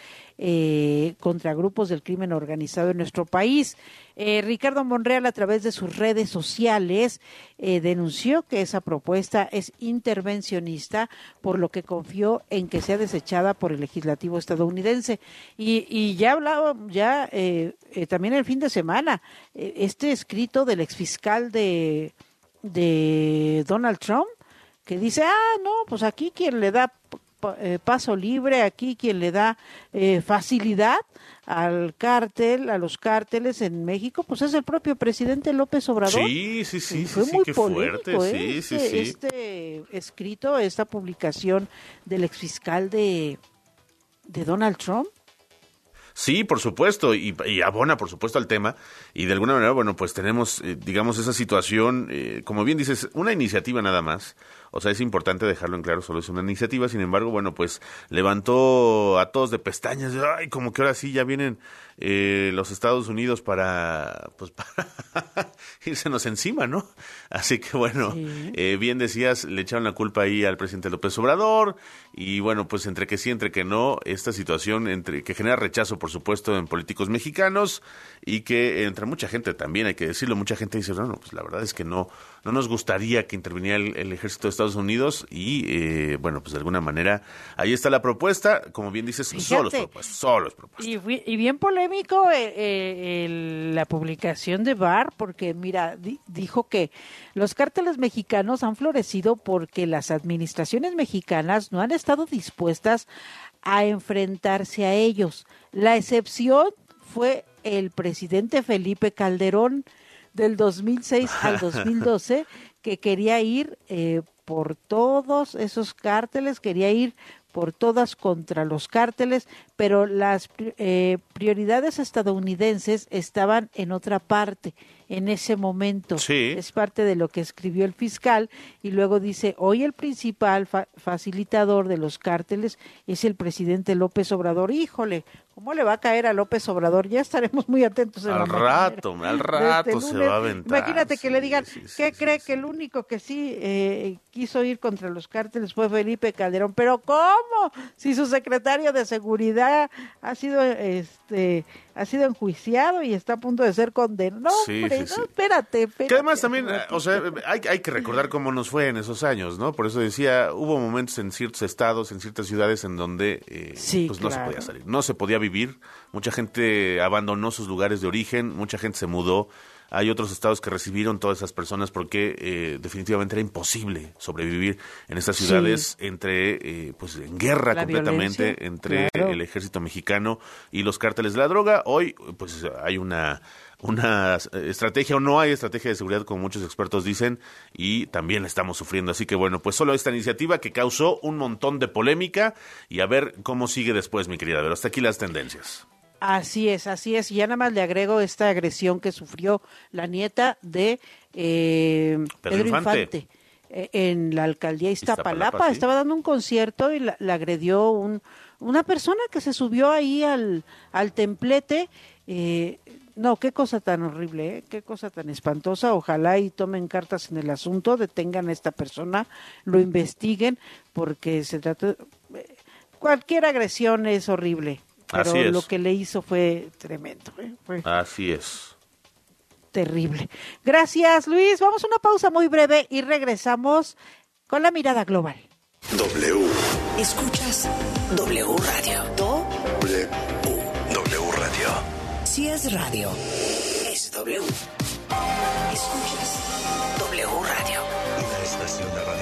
eh, contra grupos del crimen organizado en nuestro país. Eh, Ricardo Monreal, a través de sus redes sociales, eh, denunció que esa propuesta es intervencionista, por lo que confió en que sea desechada por el legislativo estadounidense. Y, y ya hablaba, ya también el fin de semana, este escrito del exfiscal de, de Donald Trump, que dice, ah, no, pues aquí quien le da eh, paso libre, aquí quien le da eh, facilidad al cártel, a los cárteles en México, pues es el propio presidente López Obrador. Sí, sí, sí, fue sí, muy qué polémico, fuerte, ¿eh? sí, este, sí, sí. este escrito, esta publicación del exfiscal de, de Donald Trump. Sí, por supuesto, y, y, abona, por supuesto, al tema. Y de alguna manera, bueno, pues tenemos, eh, digamos, esa situación, eh, como bien dices, una iniciativa nada más. O sea, es importante dejarlo en claro, solo es una iniciativa. Sin embargo, bueno, pues levantó a todos de pestañas. Ay, como que ahora sí ya vienen eh, los Estados Unidos para, pues, [laughs] para írsenos encima, ¿no? Así que bueno, eh, bien decías, le echaron la culpa ahí al presidente López Obrador y bueno, pues entre que sí, entre que no, esta situación entre que genera rechazo, por supuesto, en políticos mexicanos y que entre mucha gente también, hay que decirlo, mucha gente dice, no, no pues la verdad es que no, no nos gustaría que interviniera el, ejército de Estados Unidos y eh, bueno, pues de alguna manera ahí está la propuesta, como bien dices, solo es propuesta, solo es propuesta. Y, y bien polémico eh, eh, el, la publicación de Barr, porque mira, di, dijo que los cárteles mexicanos han florecido porque las administraciones mexicanas no han estado dispuestas a enfrentarse a ellos. La excepción fue el presidente Felipe Calderón del 2006 [laughs] al 2012 que quería ir eh, por todos esos cárteles, quería ir por todas contra los cárteles, pero las eh, prioridades estadounidenses estaban en otra parte en ese momento. Sí. Es parte de lo que escribió el fiscal y luego dice, hoy el principal fa facilitador de los cárteles es el presidente López Obrador. Híjole, ¿cómo le va a caer a López Obrador? Ya estaremos muy atentos. En al rato, al rato este se va a aventar. Imagínate que sí, le digan, sí, sí, ¿qué cree que el único que sí eh, quiso ir contra los cárteles fue Felipe Calderón? Pero ¿cómo? Si su secretario de seguridad ha sido este ha sido enjuiciado y está a punto de ser condenado. No, Sí, hombre, sí, no, sí. espérate, espérate. Que además también, o sea, hay, hay que recordar cómo nos fue en esos años, ¿no? Por eso decía, hubo momentos en ciertos estados, en ciertas ciudades en donde eh, Sí, pues no se claro. podía salir, no se podía vivir, mucha gente abandonó sus lugares de origen, mucha gente se mudó hay otros estados que recibieron todas esas personas porque eh, definitivamente era imposible sobrevivir en estas ciudades entre, eh, pues, en guerra La completamente violencia, entre claro. el ejército mexicano y los cárteles de la droga. Hoy, pues, hay una una estrategia o no hay estrategia de seguridad como muchos expertos dicen y también la estamos sufriendo. Así que bueno, pues solo esta iniciativa que causó un montón de polémica y a ver cómo sigue después, mi querida. Pero hasta aquí las tendencias. Así es, así es. Y ya nada más le agrego esta agresión que sufrió la nieta de eh, Pedro Pedro, Infante. Infante. eh, en la alcaldía Iztapalapa. Iztapalapa, sí. Estaba dando un concierto y la, la agredió un, una persona que se subió ahí al, al templete. eh, no, qué cosa tan horrible, ¿eh? qué cosa tan espantosa. Ojalá y tomen cartas en el asunto, detengan a esta persona, lo investiguen, porque se trata. eh, Cualquier agresión es horrible, pero Así es. lo que le hizo fue tremendo, ¿eh? fue Así es. terrible. Gracias, Luis. Vamos a una pausa muy breve y regresamos con la mirada global. W. Escuchas W Radio. Do. W. W Radio. Si es radio, es W. Escuchas W Radio. Una estación de Radiopolis.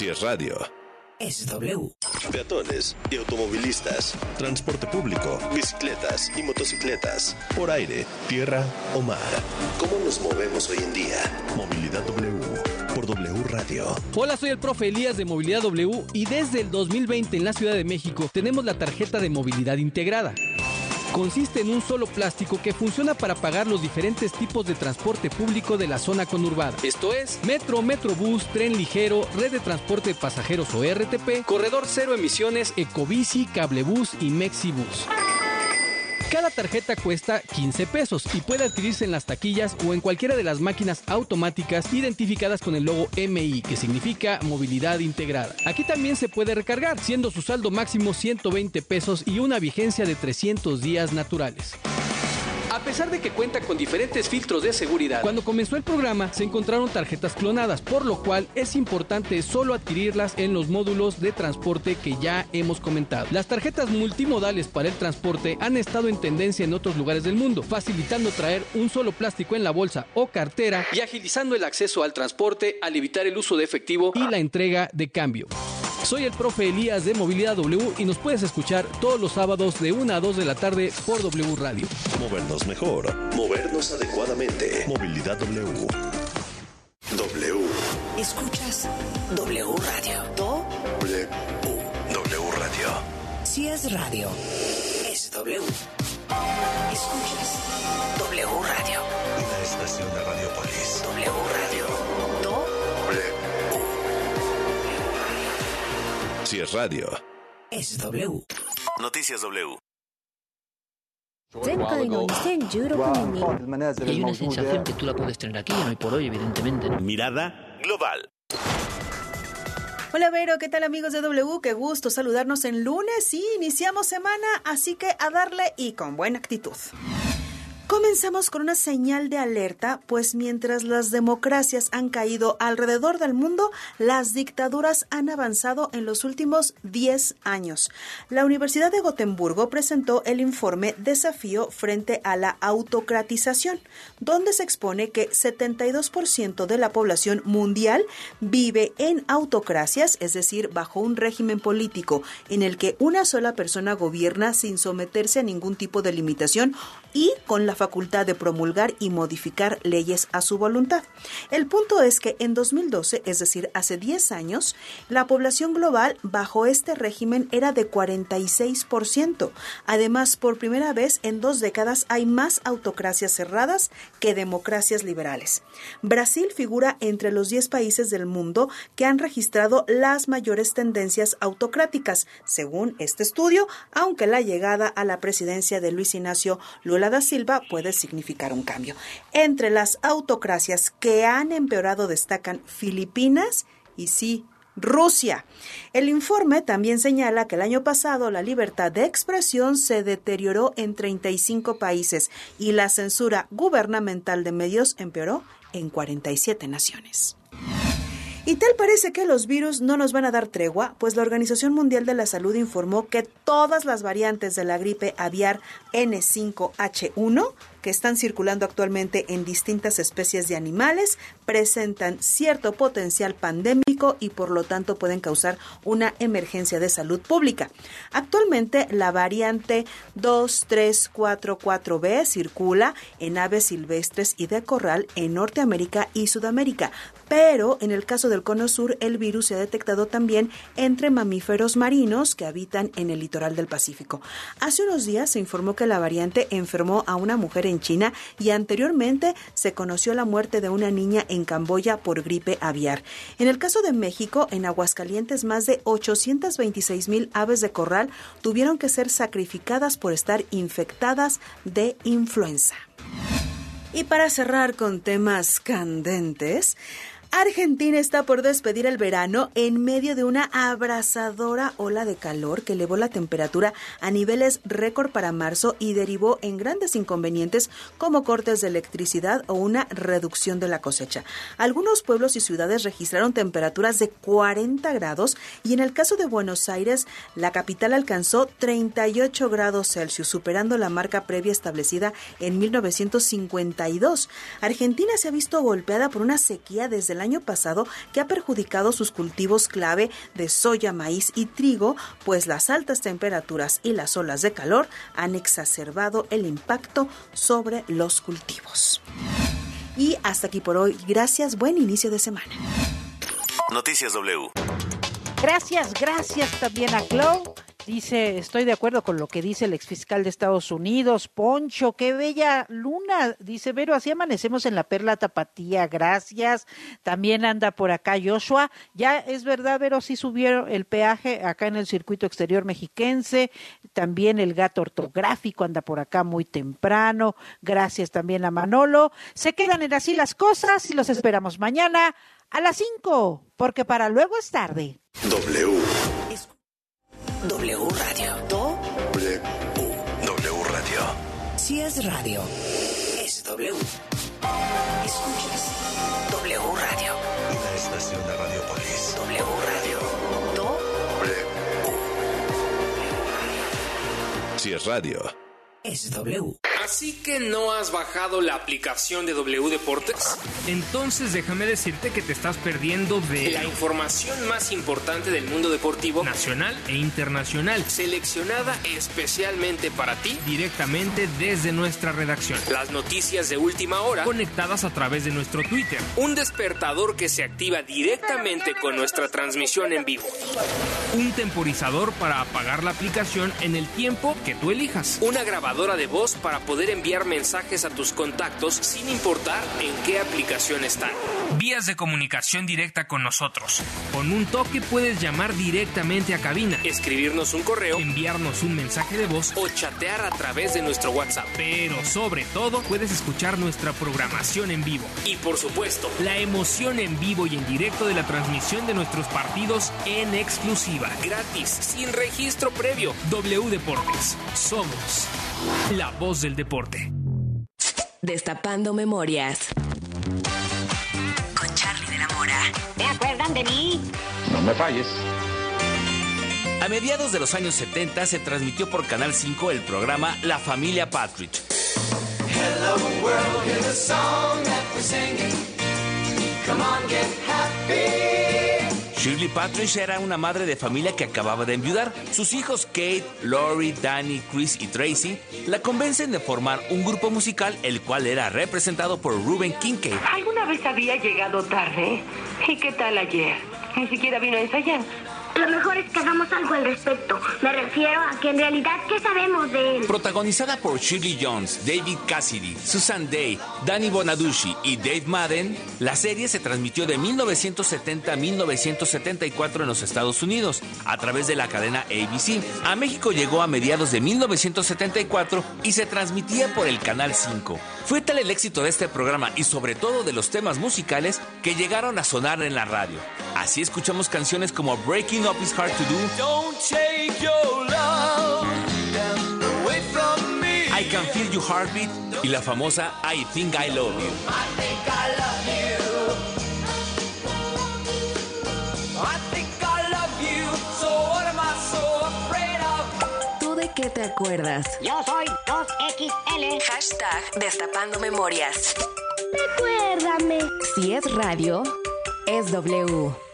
Si es radio. Es W. Peatones y automovilistas, transporte público, bicicletas y motocicletas, por aire, tierra o mar. ¿Cómo nos movemos hoy en día? Movilidad W por W Radio. Hola, soy el profe Elías de Movilidad W y desde el 2020 en la Ciudad de México tenemos la tarjeta de movilidad integrada. Consiste en un solo plástico que funciona para pagar los diferentes tipos de transporte público de la zona conurbada. Esto es metro, metrobús, tren ligero, red de transporte de pasajeros o RTP, corredor cero emisiones, ecobici, cablebús y mexibus. Cada tarjeta cuesta 15 pesos y puede adquirirse en las taquillas o en cualquiera de las máquinas automáticas identificadas con el logo MI, que significa movilidad integrada. Aquí también se puede recargar, siendo su saldo máximo 120 pesos y una vigencia de 300 días naturales. A pesar de que cuenta con diferentes filtros de seguridad, cuando comenzó el programa se encontraron tarjetas clonadas, por lo cual es importante solo adquirirlas en los módulos de transporte que ya hemos comentado. Las tarjetas multimodales para el transporte han estado en tendencia en otros lugares del mundo, facilitando traer un solo plástico en la bolsa o cartera y agilizando el acceso al transporte al evitar el uso de efectivo y la entrega de cambio. Soy el profe Elías de Movilidad W y nos puedes escuchar todos los sábados de 1 a 2 de la tarde por W Radio. Movernos mejor, movernos adecuadamente. Movilidad W. W. Escuchas W Radio. Do. W. W Radio. Si es radio, es W. Escuchas W Radio. Una estación de Radiopolis. W Radio. Si es radio. Es W. Noticias W. 前回の2016年に Y hay una sensación que tú la puedes tener aquí, no y por hoy, evidentemente. ¿no? Mirada global. Hola Vero, ¿qué tal amigos de W? Qué gusto saludarnos en lunes y iniciamos semana, así que a darle y con buena actitud. Comenzamos con una señal de alerta, pues mientras las democracias han caído alrededor del mundo, las dictaduras han avanzado en los últimos 10 años. La Universidad de Gotemburgo presentó el informe Desafío frente a la autocratización, donde se expone que 72% de la población mundial vive en autocracias, es decir, bajo un régimen político en el que una sola persona gobierna sin someterse a ningún tipo de limitación y con la facultad de promulgar y modificar leyes a su voluntad. El punto es que en 2012, es decir, hace 10 años, la población global bajo este régimen era de 46%. Además, por primera vez en dos décadas hay más autocracias cerradas que democracias liberales. Brasil figura entre los 10 países del mundo que han registrado las mayores tendencias autocráticas, según este estudio, aunque la llegada a la presidencia de Luis Ignacio Lula da Silva puede significar un cambio. Entre las autocracias que han empeorado destacan Filipinas y sí, Rusia. El informe también señala que el año pasado la libertad de expresión se deterioró en 35 países y la censura gubernamental de medios empeoró en 47 naciones. Y tal parece que los virus no nos van a dar tregua, pues la Organización Mundial de la Salud informó que todas las variantes de la gripe aviar N5H1 que están circulando actualmente en distintas especies de animales presentan cierto potencial pandémico y por lo tanto pueden causar una emergencia de salud pública. Actualmente la variante 2344B circula en aves silvestres y de corral en Norteamérica y Sudamérica, pero en el caso del cono sur el virus se ha detectado también entre mamíferos marinos que habitan en el litoral del Pacífico. Hace unos días se informó que la variante enfermó a una mujer en China y anteriormente se conoció la muerte de una niña en Camboya por gripe aviar. En el caso de México, en Aguascalientes, más de 826 mil aves de corral tuvieron que ser sacrificadas por estar infectadas de influenza. Y para cerrar con temas candentes, Argentina está por despedir el verano en medio de una abrasadora ola de calor que elevó la temperatura a niveles récord para marzo y derivó en grandes inconvenientes como cortes de electricidad o una reducción de la cosecha. Algunos pueblos y ciudades registraron temperaturas de 40 grados y en el caso de Buenos Aires, la capital alcanzó 38 grados Celsius, superando la marca previa establecida en 1952. Argentina se ha visto golpeada por una sequía desde el año pasado que ha perjudicado sus cultivos clave de soya, maíz y trigo, pues las altas temperaturas y las olas de calor han exacerbado el impacto sobre los cultivos. Y hasta aquí por hoy. Gracias, buen inicio de semana. Noticias W. Gracias, gracias también a Clau. Dice, estoy de acuerdo con lo que dice el exfiscal de Estados Unidos, Poncho, qué bella luna. Dice, Vero, así amanecemos en la perla tapatía, gracias. También anda por acá Joshua. Ya es verdad, Vero, sí subieron el peaje acá en el circuito exterior mexiquense. También el gato ortográfico anda por acá muy temprano. Gracias también a Manolo. Se quedan en así las cosas y los esperamos mañana a las 5, porque para luego es tarde. W. W Radio. Do. W. W Radio. Si es radio, es W. Escuchas W Radio. Una estación de Radiopolis. W Radio. Do. Si es radio. Es W. Así que no has bajado la aplicación de W Deportes. Entonces déjame decirte que te estás perdiendo de La información más importante del mundo deportivo. Nacional e internacional, seleccionada especialmente para ti. Directamente desde nuestra redacción, las noticias de última hora, conectadas a través de nuestro Twitter, un despertador que se activa directamente con nuestra transmisión en vivo, un temporizador para apagar la aplicación en el tiempo que tú elijas, una grabadora de voz para poder enviar mensajes a tus contactos sin importar en qué aplicación están. vías de comunicación directa con nosotros. Con un toque puedes llamar directamente a cabina, Escribirnos un correo enviarnos un mensaje de voz o chatear a través de nuestro WhatsApp. pero sobre todo puedes escuchar nuestra programación en vivo. Y por supuesto, La emoción en vivo y en directo de la transmisión de nuestros partidos en exclusiva. gratis, sin registro previo. W Deportes. Somos la voz del deporte. Destapando memorias. Con Charlie de la Mora. ¿Te acuerdan de mí? No me falles. A mediados de los años 70 se transmitió por Canal 5 el programa La Familia Partridge. Hello world, hear the song that we're singing. Come on, get happy. Shirley Partridge era una madre de familia que acababa de enviudar. Sus hijos Kate, Lori, Danny, Chris y Tracy la convencen de formar un grupo musical el cual era representado por Ruben Kincaid. ¿Alguna vez había llegado tarde? ¿Y qué tal ayer? Ni siquiera vino a ensayar. Lo mejor es que hagamos algo al respecto. Me refiero a que en realidad, ¿qué sabemos de él? Protagonizada por Shirley Jones, David Cassidy, Susan Day, Danny Bonaducci y Dave Madden, la serie se transmitió de 1970 a 1974 en los Estados Unidos a través de la cadena ABC. A México llegó a mediados de 1974 y se transmitía por el Canal 5. Fue tal el éxito de este programa y sobre todo de los temas musicales que llegaron a sonar en la radio. Así escuchamos canciones como Breaking Up Is Hard to Do. Don't take your love. I Can Feel Your Heartbeat y la famosa I Think I Love You. ¿Tú de qué te acuerdas? Yo soy 2XL. Hashtag Destapando Memorias. Recuérdame. Si es radio, es W.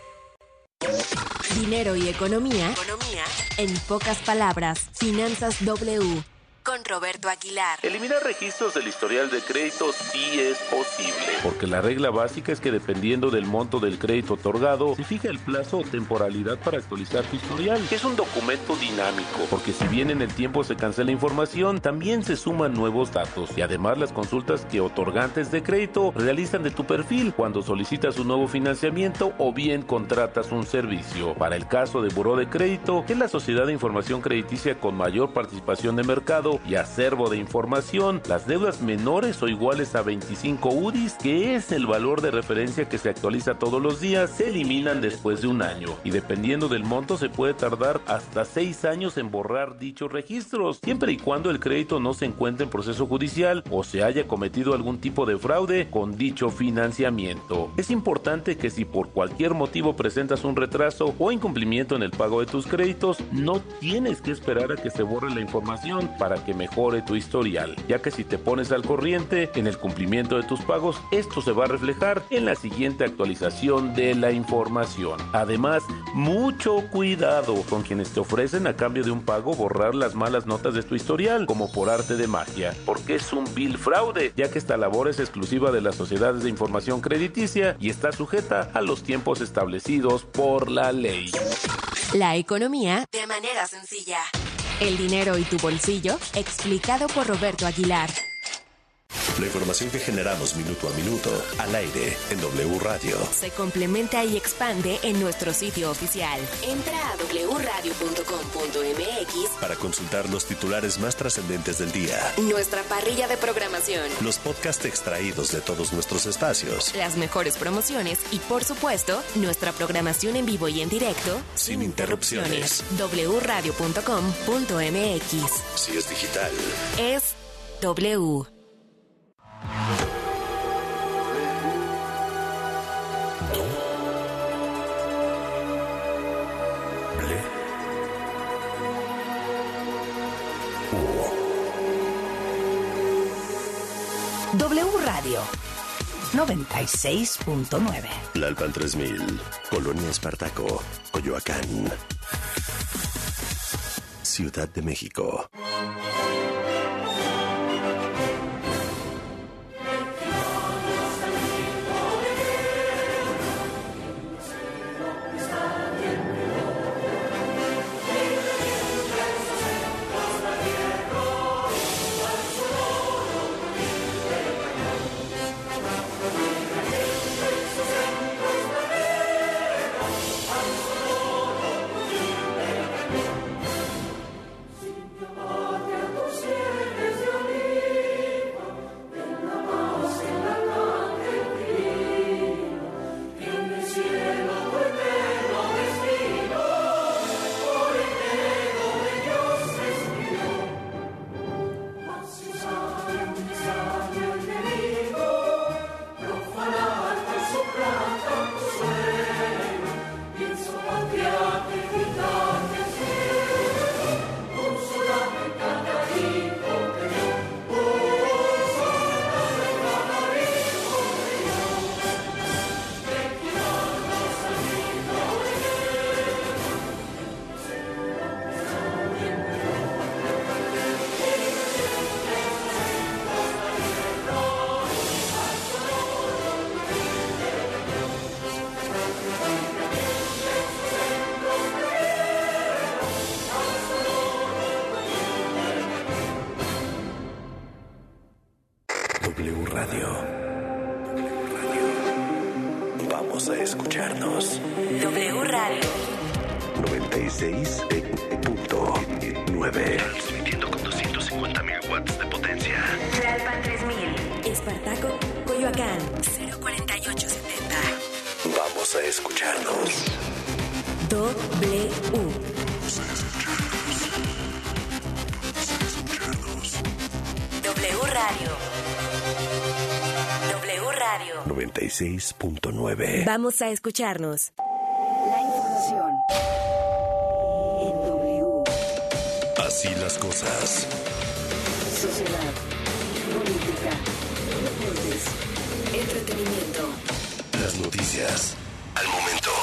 Dinero y economía. Economía. En pocas palabras, Finanzas W. Con Roberto Aguilar. Eliminar registros del historial de crédito sí es posible, porque la regla básica es que dependiendo del monto del crédito otorgado, se fija el plazo o temporalidad para actualizar tu historial, que es un documento dinámico, porque si bien en el tiempo se cancela información, también se suman nuevos datos y además las consultas que otorgantes de crédito realizan de tu perfil cuando solicitas un nuevo financiamiento o bien contratas un servicio. Para el caso de Buró de Crédito, que es la sociedad de información crediticia con mayor participación de mercado y acervo de información, las deudas menores o iguales a 25 UDIs, que es el valor de referencia que se actualiza todos los días, se eliminan después de un año y dependiendo del monto se puede tardar hasta 6 años en borrar dichos registros, siempre y cuando el crédito no se encuentre en proceso judicial o se haya cometido algún tipo de fraude con dicho financiamiento. Es importante que si por cualquier motivo presentas un retraso o incumplimiento en el pago de tus créditos, no tienes que esperar a que se borre la información para que mejore tu historial, ya que si te pones al corriente en el cumplimiento de tus pagos, esto se va a reflejar en la siguiente actualización de la información. Además, mucho cuidado con quienes te ofrecen a cambio de un pago borrar las malas notas de tu historial, como por arte de magia, porque es un vil fraude, ya que esta labor es exclusiva de las sociedades de información crediticia y está sujeta a los tiempos establecidos por la ley. La economía de manera sencilla. El dinero y tu bolsillo, explicado por Roberto Aguilar. La información que generamos minuto a minuto al aire en W Radio. Se complementa y expande en nuestro sitio oficial. Entra a wradio.com.mx para consultar los titulares más trascendentes del día. Nuestra parrilla de programación. Los podcasts extraídos de todos nuestros espacios. Las mejores promociones y, por supuesto, nuestra programación en vivo y en directo. Sin, interrupciones. wradio.com.mx. Si es digital. Es W. W Radio 96.9. Lalpan 3000, Colonia Espartaco, Coyoacán. Ciudad de México. 96.9. Vamos a escucharnos. La información en W. Así las cosas. Sociedad,